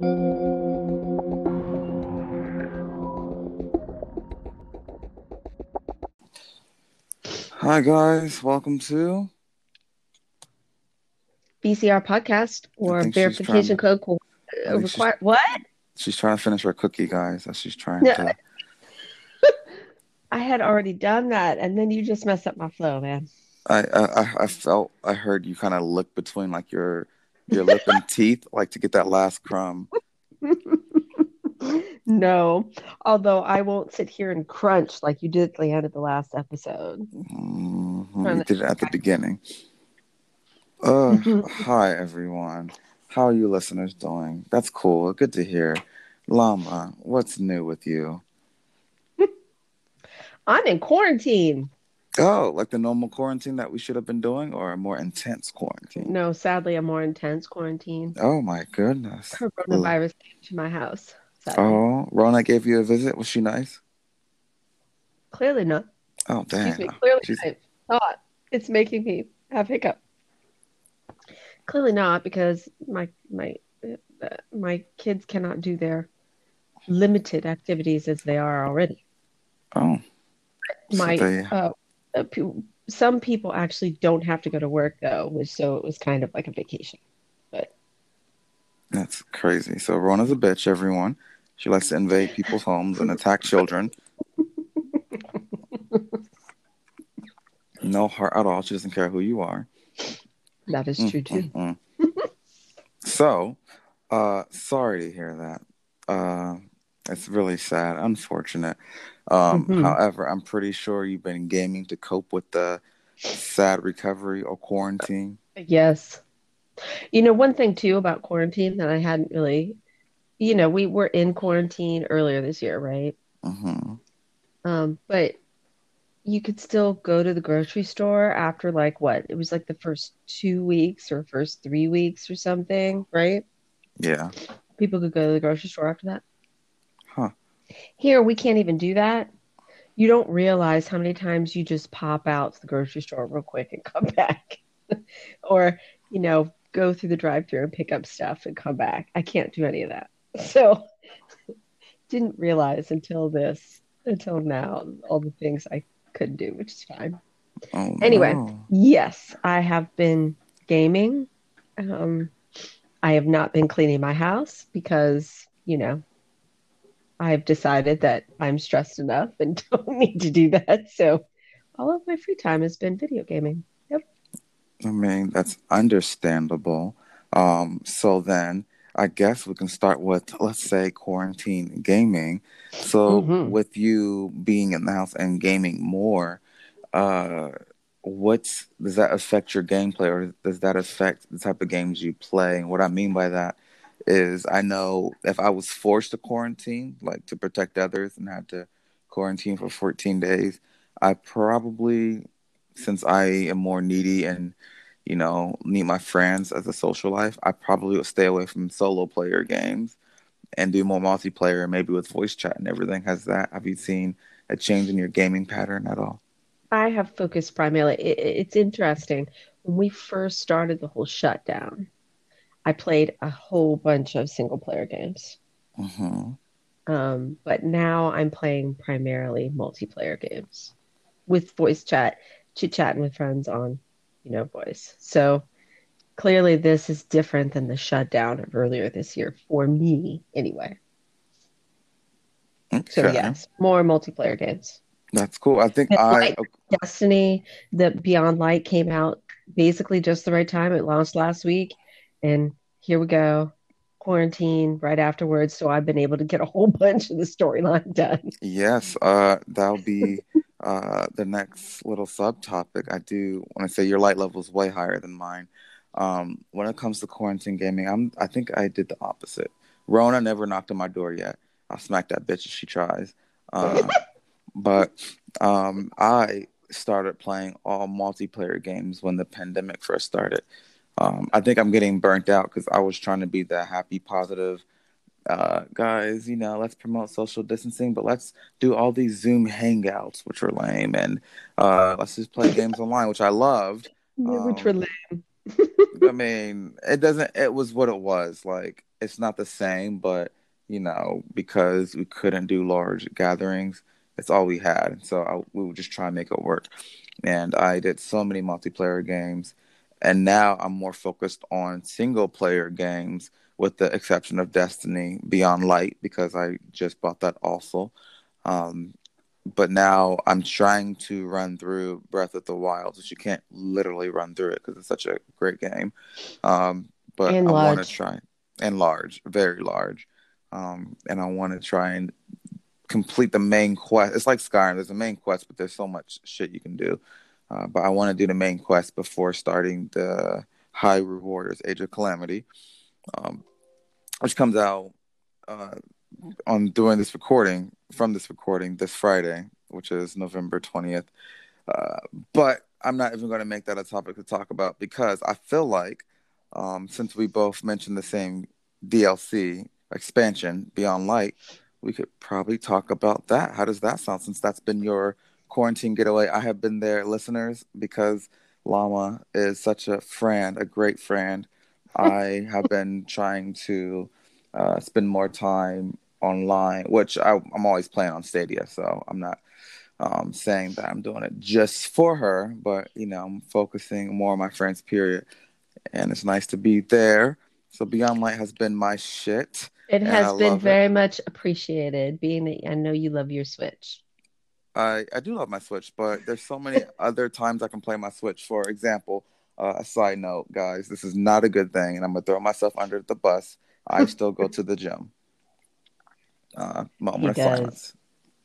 Hi guys, welcome to BCR podcast or verification code uh, she's- what? She's trying to finish her cookie, guys. That's she's trying Yeah. to. I had already done that, and then you just messed up my flow, man. I I, I- I felt I heard you kind of look between like your your lip and teeth, like to get that last crumb. no, although I won't sit here and crunch like you did at the end of the last episode. Mhm, You did it at the beginning. Uh, hi everyone. How are you listeners doing? That's cool. Good to hear. Llama, what's new with you? I'm in quarantine. Oh, like the normal quarantine that we should have been doing, or a more intense quarantine? No, sadly, a more intense quarantine. Oh my goodness. Coronavirus came to my house. Sadly. Oh, Rona gave you a visit. Was she nice? Clearly not. Oh, damn. Excuse me. Clearly She's- not. It's making me have hiccup. Clearly not, because my my uh, my kids cannot do their limited activities as they are already. Oh, So My they- uh, uh, some people actually don't have to go to work though, which so it was kind of like a vacation. But that's crazy. So Rona's a bitch, everyone. She likes to invade people's homes and attack children. No heart at all. She doesn't care who you are. That is true too. Mm, mm. so, uh, sorry to hear that. Uh, it's really sad, unfortunate. Um, Mhm. However, I'm pretty sure you've been gaming to cope with the sad recovery or quarantine. Yes. You know, one thing too about quarantine that I hadn't really, you know, we were in quarantine earlier this year, right? hmm Um, but you could still go to the grocery store after like what? It was like the first two weeks or first three weeks or something, right? Yeah. People could go to the grocery store after that. Huh. Here, we can't even do that. You don't realize how many times you just pop out to the grocery store real quick and come back. Or, you know, go through the drive-through and pick up stuff and come back. I can't do any of that. So, didn't realize until this, until now, all the things I couldn't do, which is fine. Oh, Anyway. no. Yes, I have been gaming. Um, I have not been cleaning my house because, you know, I've decided that I'm stressed enough and don't need to do that. So all of my free time has been video gaming. Yep. I mean, that's understandable. Um, so then I guess we can start with, let's say, quarantine gaming. So Mhm. with you being in the house and gaming more, uh, what's does that affect your gameplay or does that affect the type of games you play? And what I mean by that is I know if I was forced to quarantine, like to protect others and had to quarantine for 14 days, I probably, since I am more needy and you know, need my friends as a social life, I probably would stay away from solo player games and do more multiplayer, maybe with voice chat and everything. Has that? Have you seen a change in your gaming pattern at all? I have focused primarily. It, it- it's interesting. When we first started the whole shutdown, I played a whole bunch of single player games. hmm Um, but now I'm playing primarily multiplayer games with voice chat, chit chatting with friends on, you know, voice. So clearly this is different than the shutdown of earlier this year for me anyway. So yes, more multiplayer games. that's cool. I think And I Destiny, the Beyond Light came out basically just the right time. It launched last week, and here we go. Quarantine right afterwards, so I've been able to get a whole bunch of the storyline done. yes, uh, that'll be uh the next little subtopic. I do want to say your light level is way higher than mine. Um, when it comes to quarantine gaming, I'm I think I did the opposite. Rona never knocked on my door yet. I'll smack that bitch if she tries. Um, but um, I started playing all multiplayer games when the pandemic first started. Um, I think I'm getting burnt out because I was trying to be that happy, positive uh, guys. You know, let's promote social distancing, but let's do all these Zoom hangouts, which are lame, and uh, let's just play games online, which I loved. Yeah, which were Um, lame. I mean, it doesn't. It was what it was. Like it's not the same, but you know, because we couldn't do large gatherings, it's all we had. So I, we would just try and make it work. And I did so many multiplayer games, and now I'm more focused on single player games, with the exception of Destiny Beyond Light because I just bought that also. Um, but now I'm trying to run through Breath of the Wild, which you can't literally run through it because it's such a great game. Um, but And I want to try and large, very large, um, and I want to try and complete the main quest. It's like Skyrim. There's a main quest, but there's so much shit you can do. Uh, but I want to do the main quest before starting the Hyrule Warriors Age of Calamity, um, which comes out uh, on doing this recording from this recording this Friday, which is November 20th. Uh, but I'm not even going to make that a topic to talk about because I feel like um, since we both mentioned the same DLC expansion, Beyond Light, we could probably talk about that. How does that sound? Since that's been your quarantine getaway, I have been there, listeners, because Llama is such a friend, a great friend. I have been trying to uh, spend more time online, which I, I'm always playing on Stadia, so I'm not um, saying that I'm doing it just for her, but you know, I'm focusing more on my friends, period. And it's nice to be there. So Beyond Light has been my shit. It has been love it. very much appreciated, being that I know you love your Switch. I, I do love my Switch, but there's so many other times I can play my Switch. For example, uh, a side note, guys, this is not a good thing, and I'm gonna throw myself under the bus. I still go to the gym. Uh, moment He of does. silence.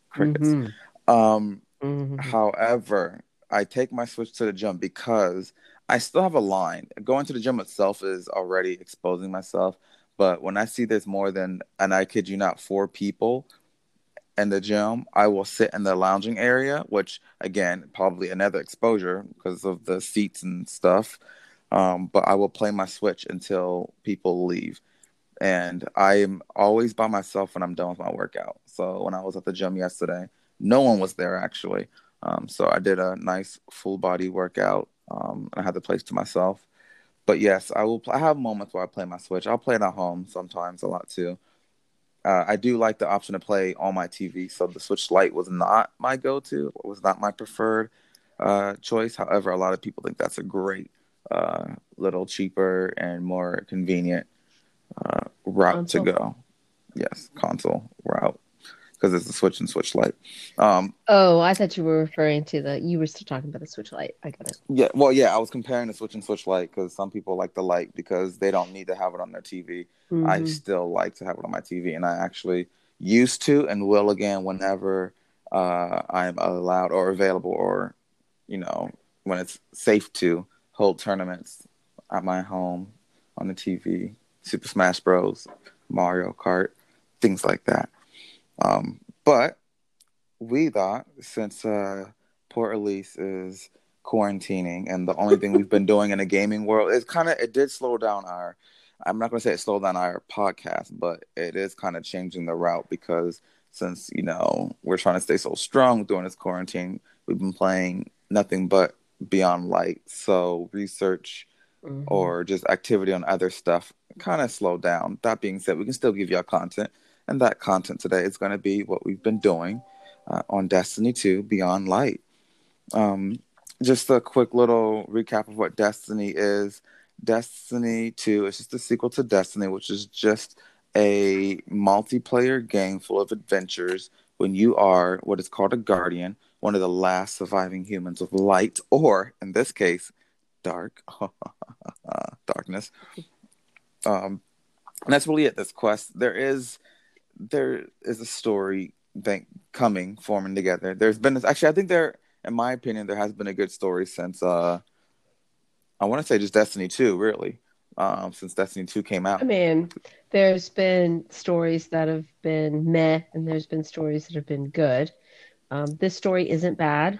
Crickets. Mhm, Um, mhm. However, I take my switch to the gym because I still have a line. Going to the gym itself is already exposing myself. But when I see there's more than, and I kid you not, four people in the gym, I will sit in the lounging area, which again, probably another exposure because of the seats and stuff. Um, but I will play my switch until people leave. And I am always by myself when I'm done with my workout. So when I was at the gym yesterday, no one was there actually. Um, so I did a nice full body workout. Um, and I had the place to myself. But yes, I will. I have moments where I play my Switch. I'll play it at home sometimes, a lot too. Uh, I do like the option to play on my TV. So the Switch Lite was not my go-to. It was not my preferred uh, choice. However, a lot of people think that's a great, uh, little cheaper and more convenient uh, route to go. Yes, console route because it's a Switch and Switch light. Um, Oh, I thought you were referring to the. You were still talking about the Switch light. I got it. Yeah, well, yeah, I was comparing the Switch and Switch light because some people like the light because they don't need to have it on their TV. I Mhm. still like to have it on my TV, and I actually used to and will again whenever uh, I'm allowed or available, or you know, when it's safe to hold tournaments at my home on the TV, Super Smash Bros, Mario Kart, things like that. Um, but we thought since uh, poor Elise is quarantining, and the only thing we've been doing in the gaming world is kind of it did slow down our. I'm not going to say it slowed down our podcast, but it is kind of changing the route because since you know we're trying to stay so strong during this quarantine, we've been playing nothing but Beyond Light. So research Mhm. or just activity on other stuff kind of slow down. That being said, we can still give y'all content, and that content today is going to be what we've been doing uh, on Destiny 2 Beyond Light. Um, just a quick little recap of what Destiny is. Destiny 2 is just a sequel to Destiny, which is just a multiplayer game full of adventures when you are what is called a guardian, one of the last surviving humans of light, or in this case, dark. Darkness. Um, and that's really it. This quest. There is there is a story bank coming, forming together. There's been this, actually, I think there, in my opinion, there has been a good story since uh, I want to say just Destiny Two, really, um, since Destiny Two came out. I mean, there's been stories that have been meh, and there's been stories that have been good. Um, this story isn't bad.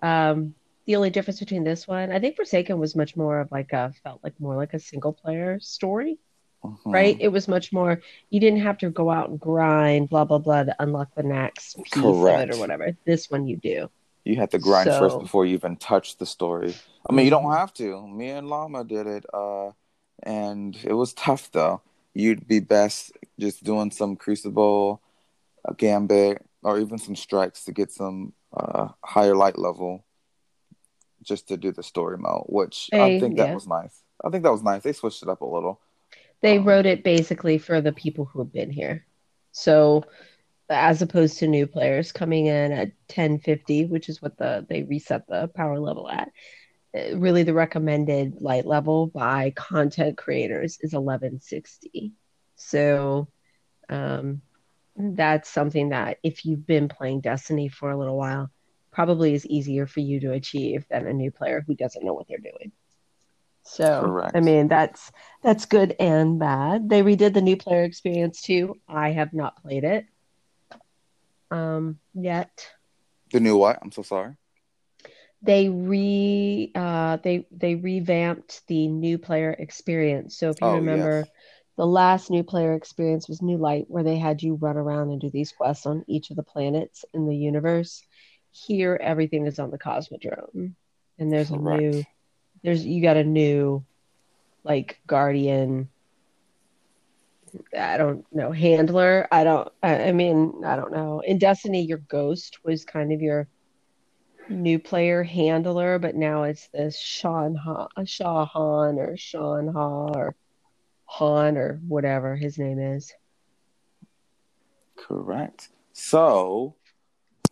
Um, the only difference between this one, I think Forsaken was much more of like a felt like more like a single player story, Mhm. right? It was much more, you didn't have to go out and grind, blah, blah, blah, to unlock the next piece of it or whatever. This one you do. You have to grind first before you even touch the story. I mean, you don't mhm. have to. Me and Llama did it, uh, and it was tough though. You'd be best just doing some Crucible, a Gambit, or even some strikes to get some uh, higher light level just to do the story mode, which I they think that was nice. I think that was nice. They switched it up a little. They Um, wrote it basically for the people who have been here. So as opposed to new players coming in at 1050, which is what the they reset the power level at. uh, Really, the recommended light level by content creators is 1160. So um, that's something that if you've been playing Destiny for a little while, probably is easier for you to achieve than a new player who doesn't know what they're doing. So, I mean, that's that's good and bad. They redid the new player experience too. I have not played it um, yet. The new what? I'm so sorry. They re uh, they they revamped the new player experience. So if you Oh remember, yes, the last new player experience was New Light, where they had you run around and do these quests on each of the planets in the universe. Here, everything is on the Cosmodrome, and there's a new there's you got a new like guardian I don't know, handler. I don't, I, mean, I don't know. In Destiny, your ghost was kind of your new player handler, but now it's this Sean ha Shaw Han or Sean Ha or Han or whatever his name is. Correct. So,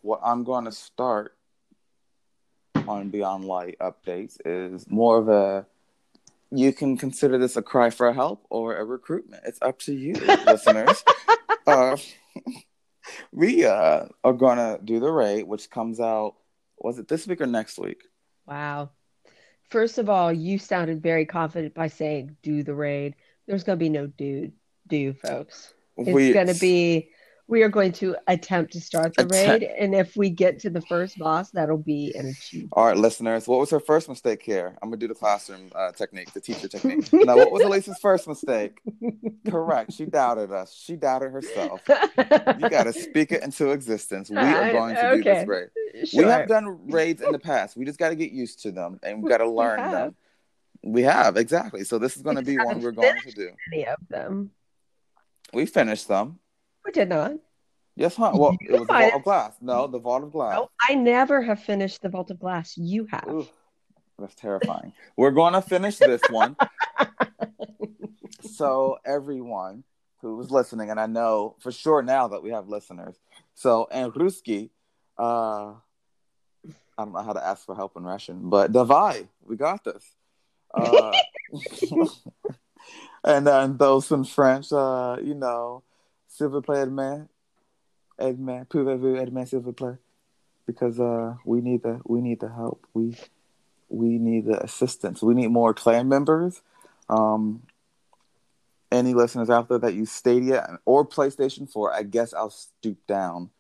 what I'm going to start on Beyond Light updates is more of a you can consider this a cry for help or a recruitment. It's up to you, listeners. Uh, we uh, are going to do the raid, which comes out, was it this week or next week? Wow. First of all, you sounded very confident by saying do the raid. There's going to be no do, do, folks. It's We going to be, we are going to attempt to start the raid. attempt. And if we get to the first boss, that'll be an achievement. All right, listeners, what was her first mistake here? I'm going to do the classroom uh, technique, the teacher technique. Now, what was Elisa's first mistake? Correct. She doubted us. She doubted herself. You got to speak it into existence. We are going to do this okay, raid. We have done raids in the past. We just got to get used to them and we got to learn have. them. We have, exactly. So this is going to be one we're going to do. any of them. We finished them. We did not. Yes, huh? Well, it You was the Vault of Glass. No, the Vault of Glass. No, I never have finished the Vault of Glass. You have. Ooh, that's terrifying. We're going to finish this one. So everyone who was listening, and I know for sure now that we have listeners. So and Ruski, uh, I don't know how to ask for help in Russian, but Davai, we got this. Uh, and then those in French, uh, you know, s'il vous plaît, Edmond, Edmond, pouvez-vous, because uh, we need the we need the help. We we need the assistance. We need more clan members. Um, any listeners out there that use Stadia or PlayStation 4, I guess I'll stoop down.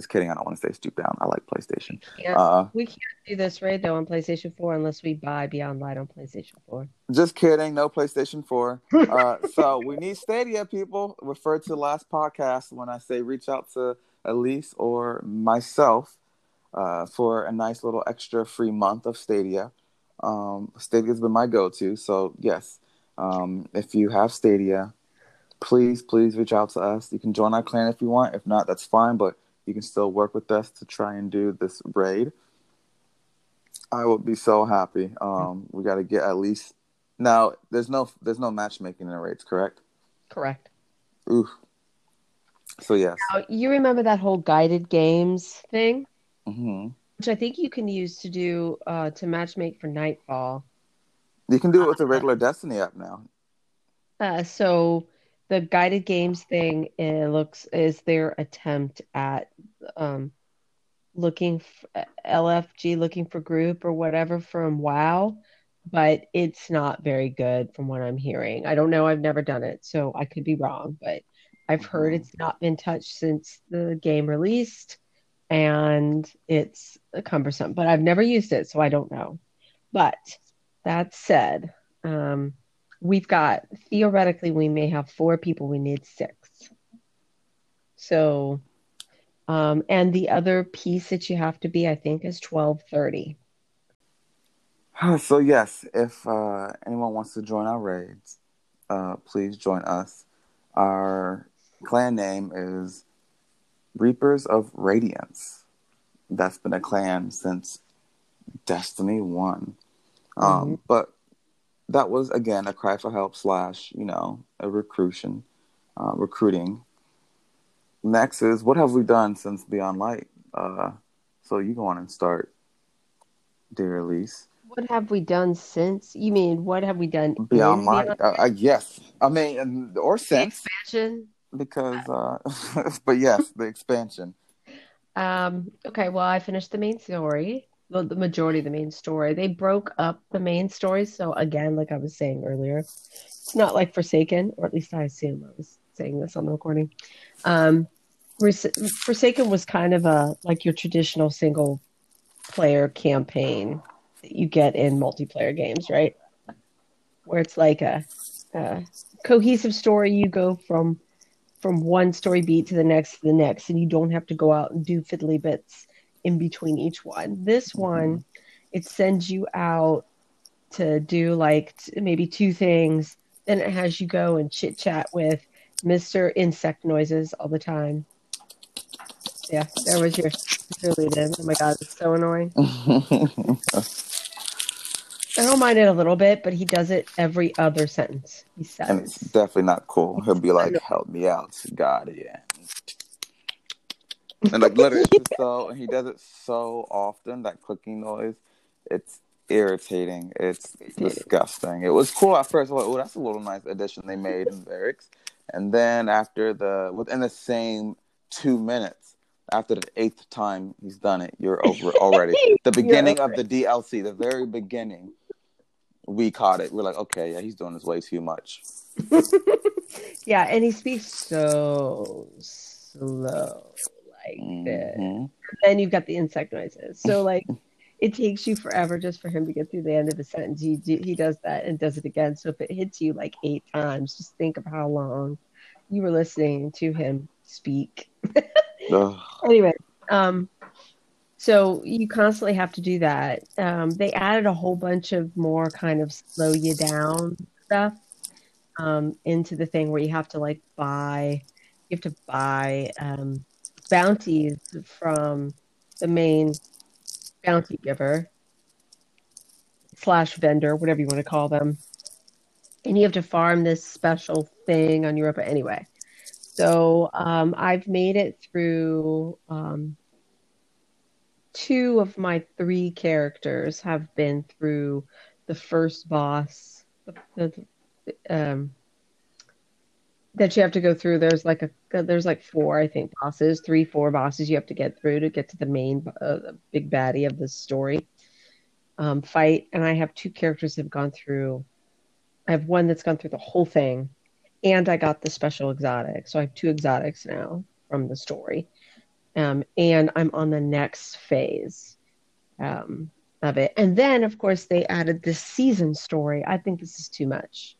Just kidding. I don't want to say stoop down. I like PlayStation. Can't, Uh, we can't do this raid though on PlayStation 4 unless we buy Beyond Light on PlayStation 4. just kidding. No PlayStation 4. Uh, so we need Stadia, people. Refer to the last podcast when I say reach out to Elise or myself uh, for a nice little extra free month of Stadia. Um, Stadia's been my go-to. So yes, um, if you have Stadia, please, please reach out to us. You can join our clan if you want. If not, that's fine. But you can still work with us to try and do this raid. I would be so happy. Um, we got to get at least now. There's no there's no matchmaking in the raids, correct? Correct. Ooh. So yes. Now, you remember that whole guided games thing, hmm which I think you can use to do uh, to matchmake for Nightfall. You can do it with the regular Destiny app now. Uh, so the guided games thing it looks is their attempt at um, looking f- LFG looking for group or whatever from WoW, but it's not very good from what I'm hearing. I don't know. I've never done it, so I could be wrong, but I've heard it's not been touched since the game released and it's cumbersome, but I've never used it, so I don't know. But that said, um, we've got theoretically we may have four people, we need six. So Um, and the other piece that you have to be, I think, is twelve thirty. So yes, if uh, anyone wants to join our raids, uh, please join us. Our clan name is Reapers of Radiance. That's been a clan since Destiny One. Um, Mm-hmm. But that was again a cry for help slash you know a recruiting, uh, recruiting. Next is what have we done since Beyond Light? Uh, so you go on and start, dear Elise. What have we done since? You mean what have we done Beyond Light, Beyond uh, uh, yes. I mean, or the since expansion? because, uh, but yes, the expansion. Um, okay, well, I finished the main story, well, the majority of the main story. They broke up the main story, so again, like I was saying earlier, it's not like Forsaken, or at least I assume I was saying this on the recording. Um, Forsaken was kind of a like your traditional single player campaign that you get in multiplayer games, right? Where it's like a, a cohesive story. You go from from one story beat to the next to the next, and you don't have to go out and do fiddly bits in between each one. This mm-hmm. one, it sends you out to do like t- maybe two things, then it has you go and chit chat with Mr. Insect Noises all the time. Yeah, there was your cheerleader. Oh my god, it's so annoying. I don't mind it a little bit, but he does it every other sentence. He and it's definitely not cool. He'll be like, "Help me out, Guardian," and like literally, it's just so and he does it so often that clicking noise. It's irritating. It's disgusting. It was cool at first. Like, "Oh, that's a little nice addition they made in Variks," and then after the within the same two minutes. After the eighth time he's done it, you're over already. The beginning of the DLC, the very beginning, we caught it. We're like, okay, yeah, he's doing this way too much. yeah, and he speaks so slow like this. Mhm. then you've got the insect noises. So like it takes you forever just for him to get through the end of a sentence. He he does that and does it again. So if it hits you like eight times, just think of how long you were listening to him speak. Ugh. Anyway, um, so you constantly have to do that. Um, they added a whole bunch of more kind of slow you down stuff um, into the thing where you have to like buy, you have to buy um, bounties from the main bounty giver slash vendor, whatever you want to call them, and you have to farm this special thing on Europa anyway. So um, I've made it through. Um, two of my three characters have been through the first boss. The, the, um, that you have to go through. There's like a there's like four I think bosses, three four bosses you have to get through to get to the main uh, big baddie of the story um, fight. And I have two characters that have gone through. I have one that's gone through the whole thing, and I got the special exotic. So I have two exotics now from the story. Um, and I'm on the next phase um, of it. And then, of course, they added this season story. I think this is too much.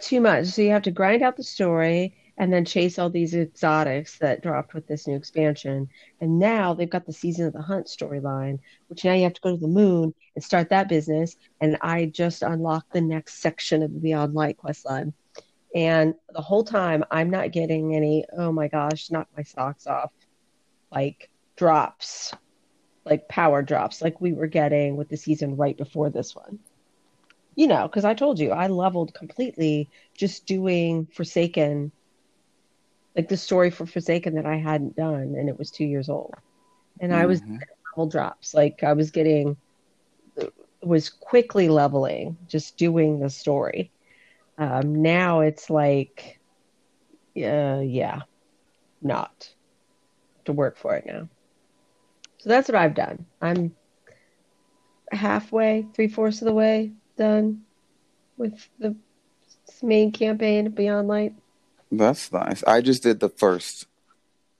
Too much. So you have to grind out the story and then chase all these exotics that dropped with this new expansion. And now they've got the season of the hunt storyline, which now you have to go to the moon and start that business. And I just unlocked the next section of the Beyond Light quest line. And the whole time I'm not getting any, oh my gosh, knock my socks off, like drops, like power drops, like we were getting with the season right before this one. You know, because I told you I leveled completely just doing Forsaken, like the story for Forsaken that I hadn't done, and it was two years old. And I was Mhm. level drops, like I was getting, was quickly leveling, just doing the story. Um, now it's like, uh, yeah, not to work for it now. So that's what I've done. I'm halfway, three fourths of the way done with the main campaign Beyond Light. That's nice. I just did the first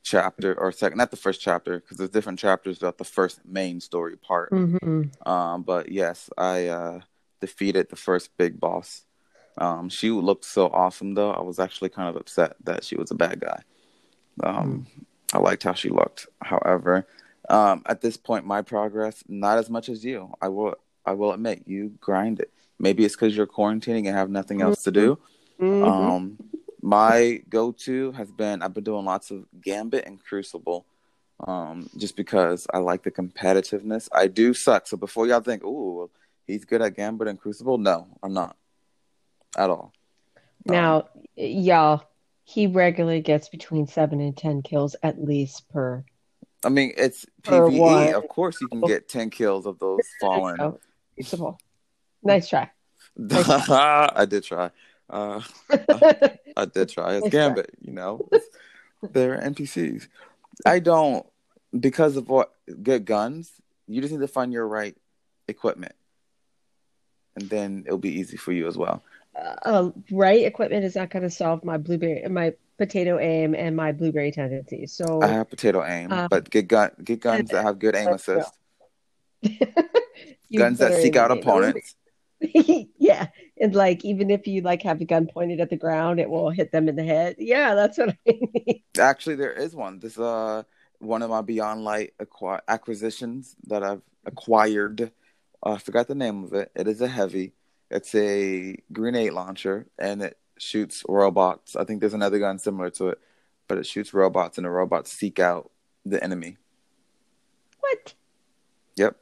chapter or second, not the first chapter because there's different chapters about the first main story part. Mm-hmm. Um, but yes, I uh, defeated the first big boss. Um, she looked so awesome though. I was actually kind of upset that she was a bad guy. Um, I liked how she looked. However, um, at this point, my progress not as much as you. I will I will admit you grind it. Maybe it's because you're quarantining and have nothing else to do. Mhm. Um, my go-to has been I've been doing lots of Gambit and Crucible, um, just because I like the competitiveness. I do suck, so before y'all think, "Ooh, he's good at Gambit and Crucible," no, I'm not at all. Um, Now, y'all, he regularly gets between seven and ten kills at least per. I mean, it's PVE. Of course, you can get ten kills of those fallen. So, Crucible. Nice try. I did try. Uh, I did try. It's Nice try. Gambit, you know. They're NPCs. I don't because of what good guns. You just need to find your right equipment, and then it'll be easy for you as well. uh, right equipment is not going to solve my blueberry, my potato aim, and my blueberry tendencies. So I have potato aim, Um, but get gun get guns that have good aim assist. Guns that seek out opponents. yeah, and like even if you like have the gun pointed at the ground, it will hit them in the head. Yeah, that's what I mean. Actually, there is one. This uh one of my Beyond Light acqui- acquisitions that I've acquired. Uh, I forgot the name of it. It is a heavy. It's a grenade launcher, and it shoots robots. I think there's another gun similar to it, but it shoots robots, and the robots seek out the enemy. What? Yep,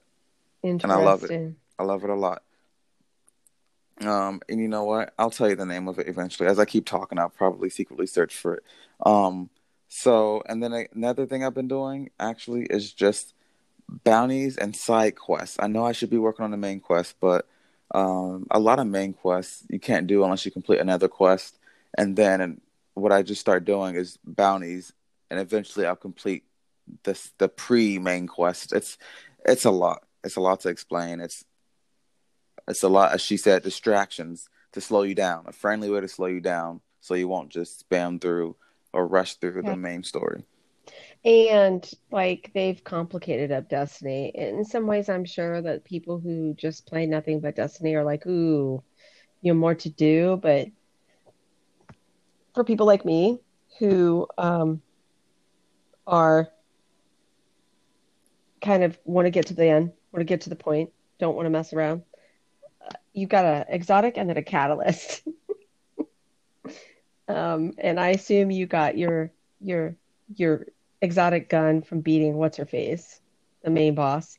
Interesting. I love it. I love it a lot. Um, and you know what? I'll tell you the name of it eventually. As I keep talking, I'll probably secretly search for it. Um, so, and then another thing I've been doing actually is just bounties and side quests. I know I should be working on the main quest, but um, a lot of main quests you can't do unless you complete another quest. And then and what I just start doing is bounties, and eventually I'll complete this the pre main quest. It's it's a lot. It's a lot to explain. It's it's a lot, as she said, distractions to slow you down. A friendly way to slow you down, so you won't just spam through or rush through Yeah. the main story. And like they've complicated up Destiny. In some ways, I'm sure that people who just play nothing but Destiny are like, ooh, you know, more to do. But for people like me who um, are kind of want to get to the end, want to get to the point, don't want to mess around, uh, you got an exotic and then a catalyst. Um, and I assume you got your your your exotic gun from beating what's her face, the main boss.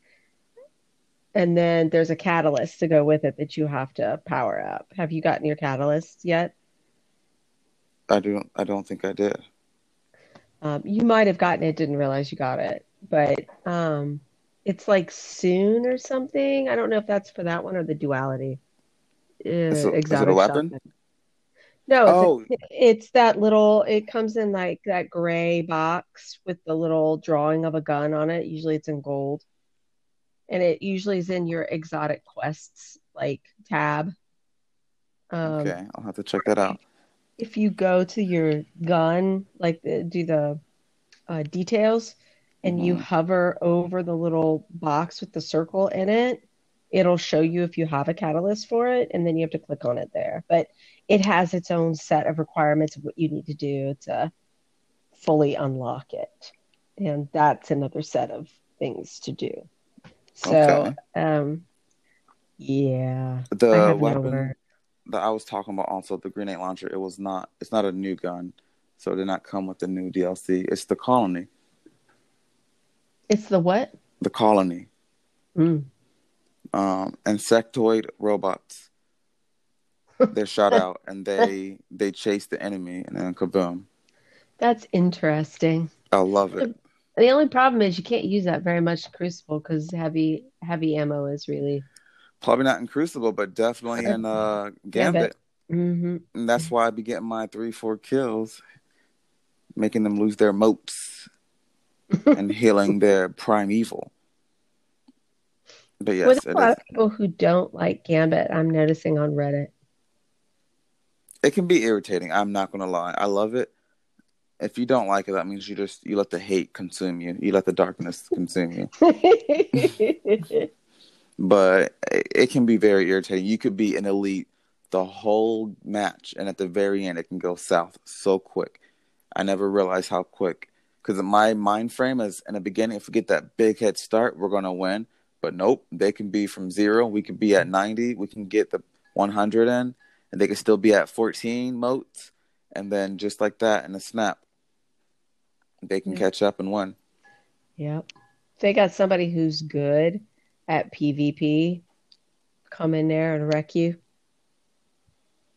And then there's a catalyst to go with it that you have to power up. Have you gotten your catalyst yet? I don't. I don't think I did. Um, you might have gotten it, didn't realize you got it, but um, it's like soon or something. I don't know if that's for that one or the duality. Uh, Is it- is it a exotic weapon? shotgun. No, Oh. it's, it's that little, it comes in like that gray box with the little drawing of a gun on it. Usually it's in gold. And it usually is in your exotic quests like tab. Um, okay, I'll have to check that out. if you go to your gun, like the, do the uh, details, and you Mhm. hover over the little box with the circle in it, it'll show you if you have a catalyst for it, and then you have to click on it there. But it has its own set of requirements of what you need to do to fully unlock it. And that's another set of things to do. So, Okay. um, yeah, The have no weapon that I was talking about, also the grenade launcher. It was not. It's not a new gun, so it did not come with the new DLC. It's the colony. It's the what? The colony. Mm. Um, insectoid robots. They're shot out and they they chase the enemy and then kaboom. That's interesting. I love it. The only problem is you can't use that very much in Crucible because heavy heavy ammo is really. Probably not in Crucible, but definitely in uh Gambit. hmm And that's why I be getting my three, four kills, making them lose their motes and healing their primeval. But Well, yes, there's it a lot is. of people who don't like Gambit. I'm noticing on Reddit. It can be irritating. I'm not gonna lie. I love it. If you don't like it, that means you just you let the hate consume you. You let the darkness consume you. But it can be very irritating. You could be an elite the whole match, and at the very end, it can go south so quick. I never realized how quick. Because my mind frame is in the beginning, if we get that big head start, we're gonna win. But nope, they can be from zero. We can be at ninety. We can get the one hundred in, and they can still be at fourteen motes, and then just like that in a snap, they can Yeah. catch up and win. Yep. They got somebody who's good at PvP come in there and wreck you.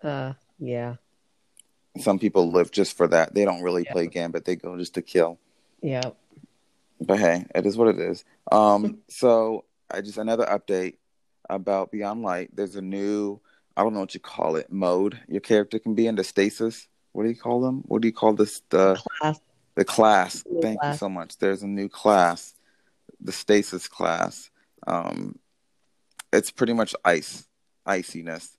Uh, yeah. Some people live just for that. They don't really Yeah. play Gambit. They go just to kill. Yep. But hey, it is what it is. Um, so I just another update about Beyond Light. There's a new I don't know what you call it mode. Your character can be in the stasis. What do you call them? What do you call this? The Class. the class. Thank class. you so much. There's a new class, the stasis class. Um, it's pretty much ice, iciness.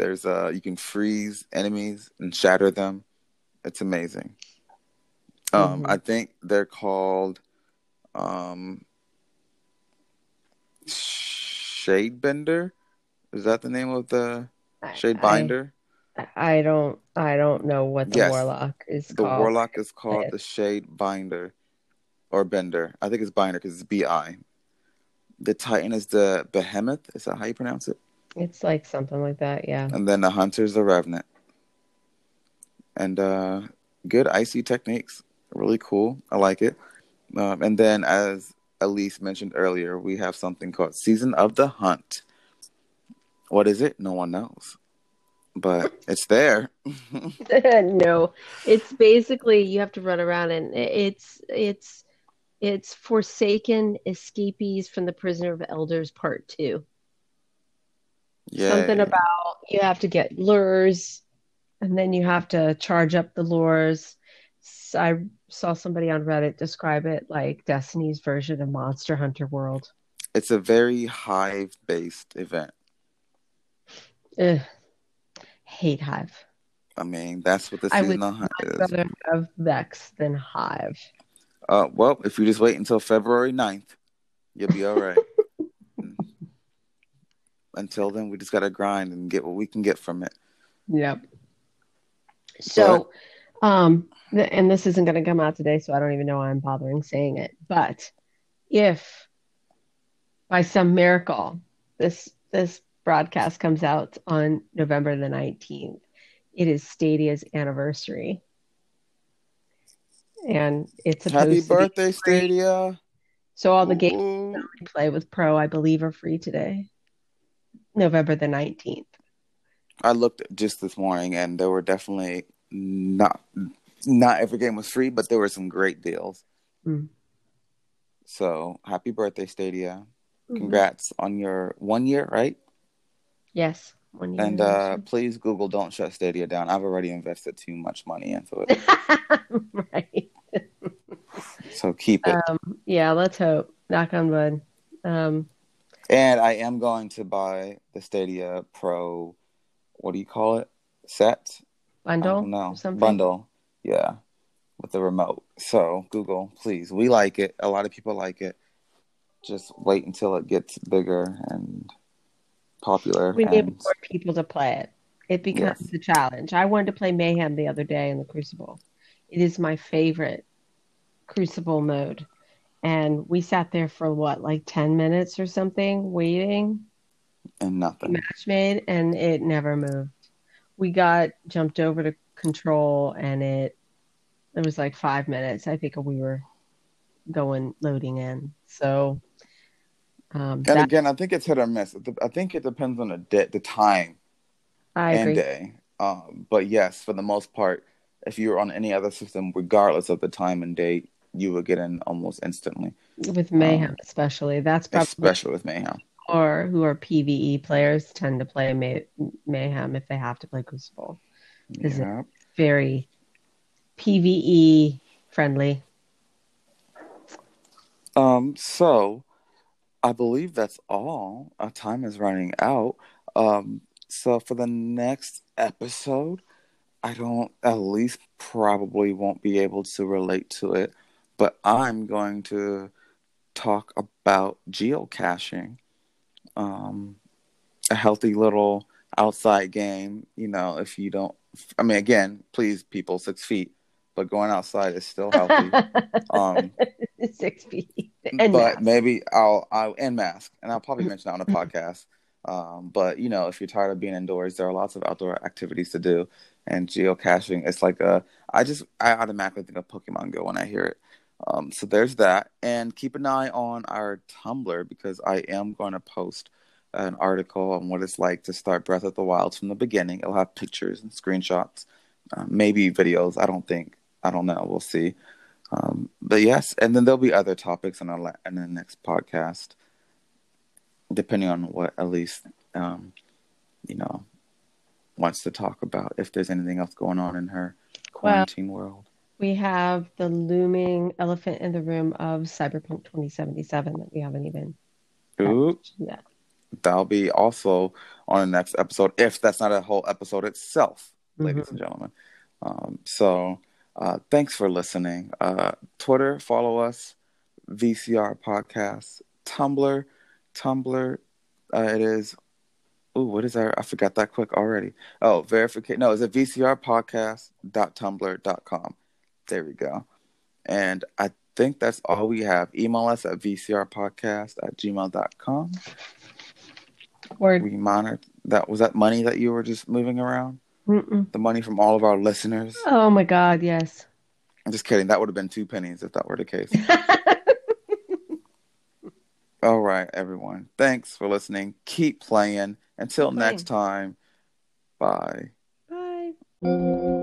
There's uh, you can freeze enemies and shatter them. It's amazing. Um, Mhm. I think they're called um, Shade Bender. Is that the name of the Shade I- Binder? I, I don't I don't know what the Yes. warlock is called. The called. warlock is called the Shade Binder or Bender. I think it's Binder because it's B I. The Titan is the Behemoth. Is that how you pronounce it? It's like something like that, yeah. And then the hunter's the revenant. And uh, good icy techniques. Really cool. I like it. Um, and then, as Elise mentioned earlier, we have something called Season of the Hunt. What is it? No one knows. But it's there. no. It's basically you have to run around and it's it's it's Forsaken Escapees from the Prisoner of Elders Part 2. Yay. Something about you have to get lures and then you have to charge up the lures. So I saw somebody on Reddit describe it like Destiny's version of Monster Hunter World. It's a very hive based event. Ugh. Hate hive. I mean, that's what the season I would hive is. rather have Vex than Hive. Uh, well, if you just wait until February 9th, you'll be all right. Until then, we just got to grind and get what we can get from it. Yep. So, um, th- and this isn't going to come out today, so I don't even know why I'm bothering saying it. But if by some miracle this this broadcast comes out on November the 19th, it is Stadia's anniversary. And it's supposed Happy birthday. Stadia. So all the games Ooh. that we play with Pro, I believe, are free today. November the 19th. I looked just this morning, and there were definitely not not every game was free, but there were some great deals. Mm. So happy birthday, Stadia! Mhm. Congrats on your one year, right? Yes. One year And uh, please, Google, don't shut Stadia down. I've already invested too much money into it, right. so keep it. Um, yeah, let's hope. Knock on wood. Um, And I am going to buy the Stadia Pro. What do you call it? Set? bundle No something. bundle. Yeah, with the remote. So Google, please. We like it. A lot of people like it. Just wait until it gets bigger and popular. We need more people to play it. It becomes Yes. a challenge. I wanted to play Mayhem the other day in the Crucible. It is my favorite Crucible mode. And we sat there for what, like 10 minutes or something, waiting. and nothing. match made and it never moved. We got jumped over to control and it it was like five minutes. I think we were going loading in. So um And that again, I think it's hit or miss. I think it depends on the day, the time I and agree. day. Um, but yes, for the most part, if you're on any other system, regardless of the time and date, you would get in almost instantly. With Mayhem especially. That's probably Especially with Mayhem. or who are PvE players tend to play May- Mayhem if they have to play Crucible. Is it- Yeah. Very PvE friendly. Um, so I believe that's all. Our time is running out. Um, so for the next episode, I don't at least probably won't be able to relate to it, but I'm going to talk about geocaching. Um, a healthy little outside game, you know, if you don't I mean again, please people six feet. but going outside is still healthy. um, Six feet. And but mask. maybe I'll I'll and mask, and I'll probably mention that on a podcast. Um, but you know, if you're tired of being indoors, there are lots of outdoor activities to do. And geocaching, it's like a I just I automatically think of Pokemon Go when I hear it. Um, so there's that, and keep an eye on our Tumblr because I am going to post an article on what it's like to start Breath of the Wild from the beginning. It'll have pictures and screenshots, uh, maybe videos. I don't think. I don't know. We'll see. Um, but yes, and then there'll be other topics in our in the next podcast, depending on what Elise, um, you know, wants to talk about. If there's anything else going on in her quarantine world, we have the looming elephant in the room of Cyberpunk 2077 that we haven't even. Ooh. Yeah that'll be also on the next episode, if that's not a whole episode itself, mm-hmm. ladies and gentlemen. Um, so uh, thanks for listening. Uh, Twitter, follow us, VCR Podcast, Tumblr, Tumblr. Uh, it is. Oh, what is that? I forgot that quick already. Oh, verification. No, it's a VCR podcast.tumblr.com. There we go. And I think that's all we have. Email us at vcrpodcast at gmail.com. Word. We monitor that. Was that money that you were just moving around? Mm-mm. The money from all of our listeners. Oh my God! Yes. I'm just kidding. That would have been two pennies if that were the case. all right, everyone. Thanks for listening. Keep playing. Until Keep next time. Bye. Bye.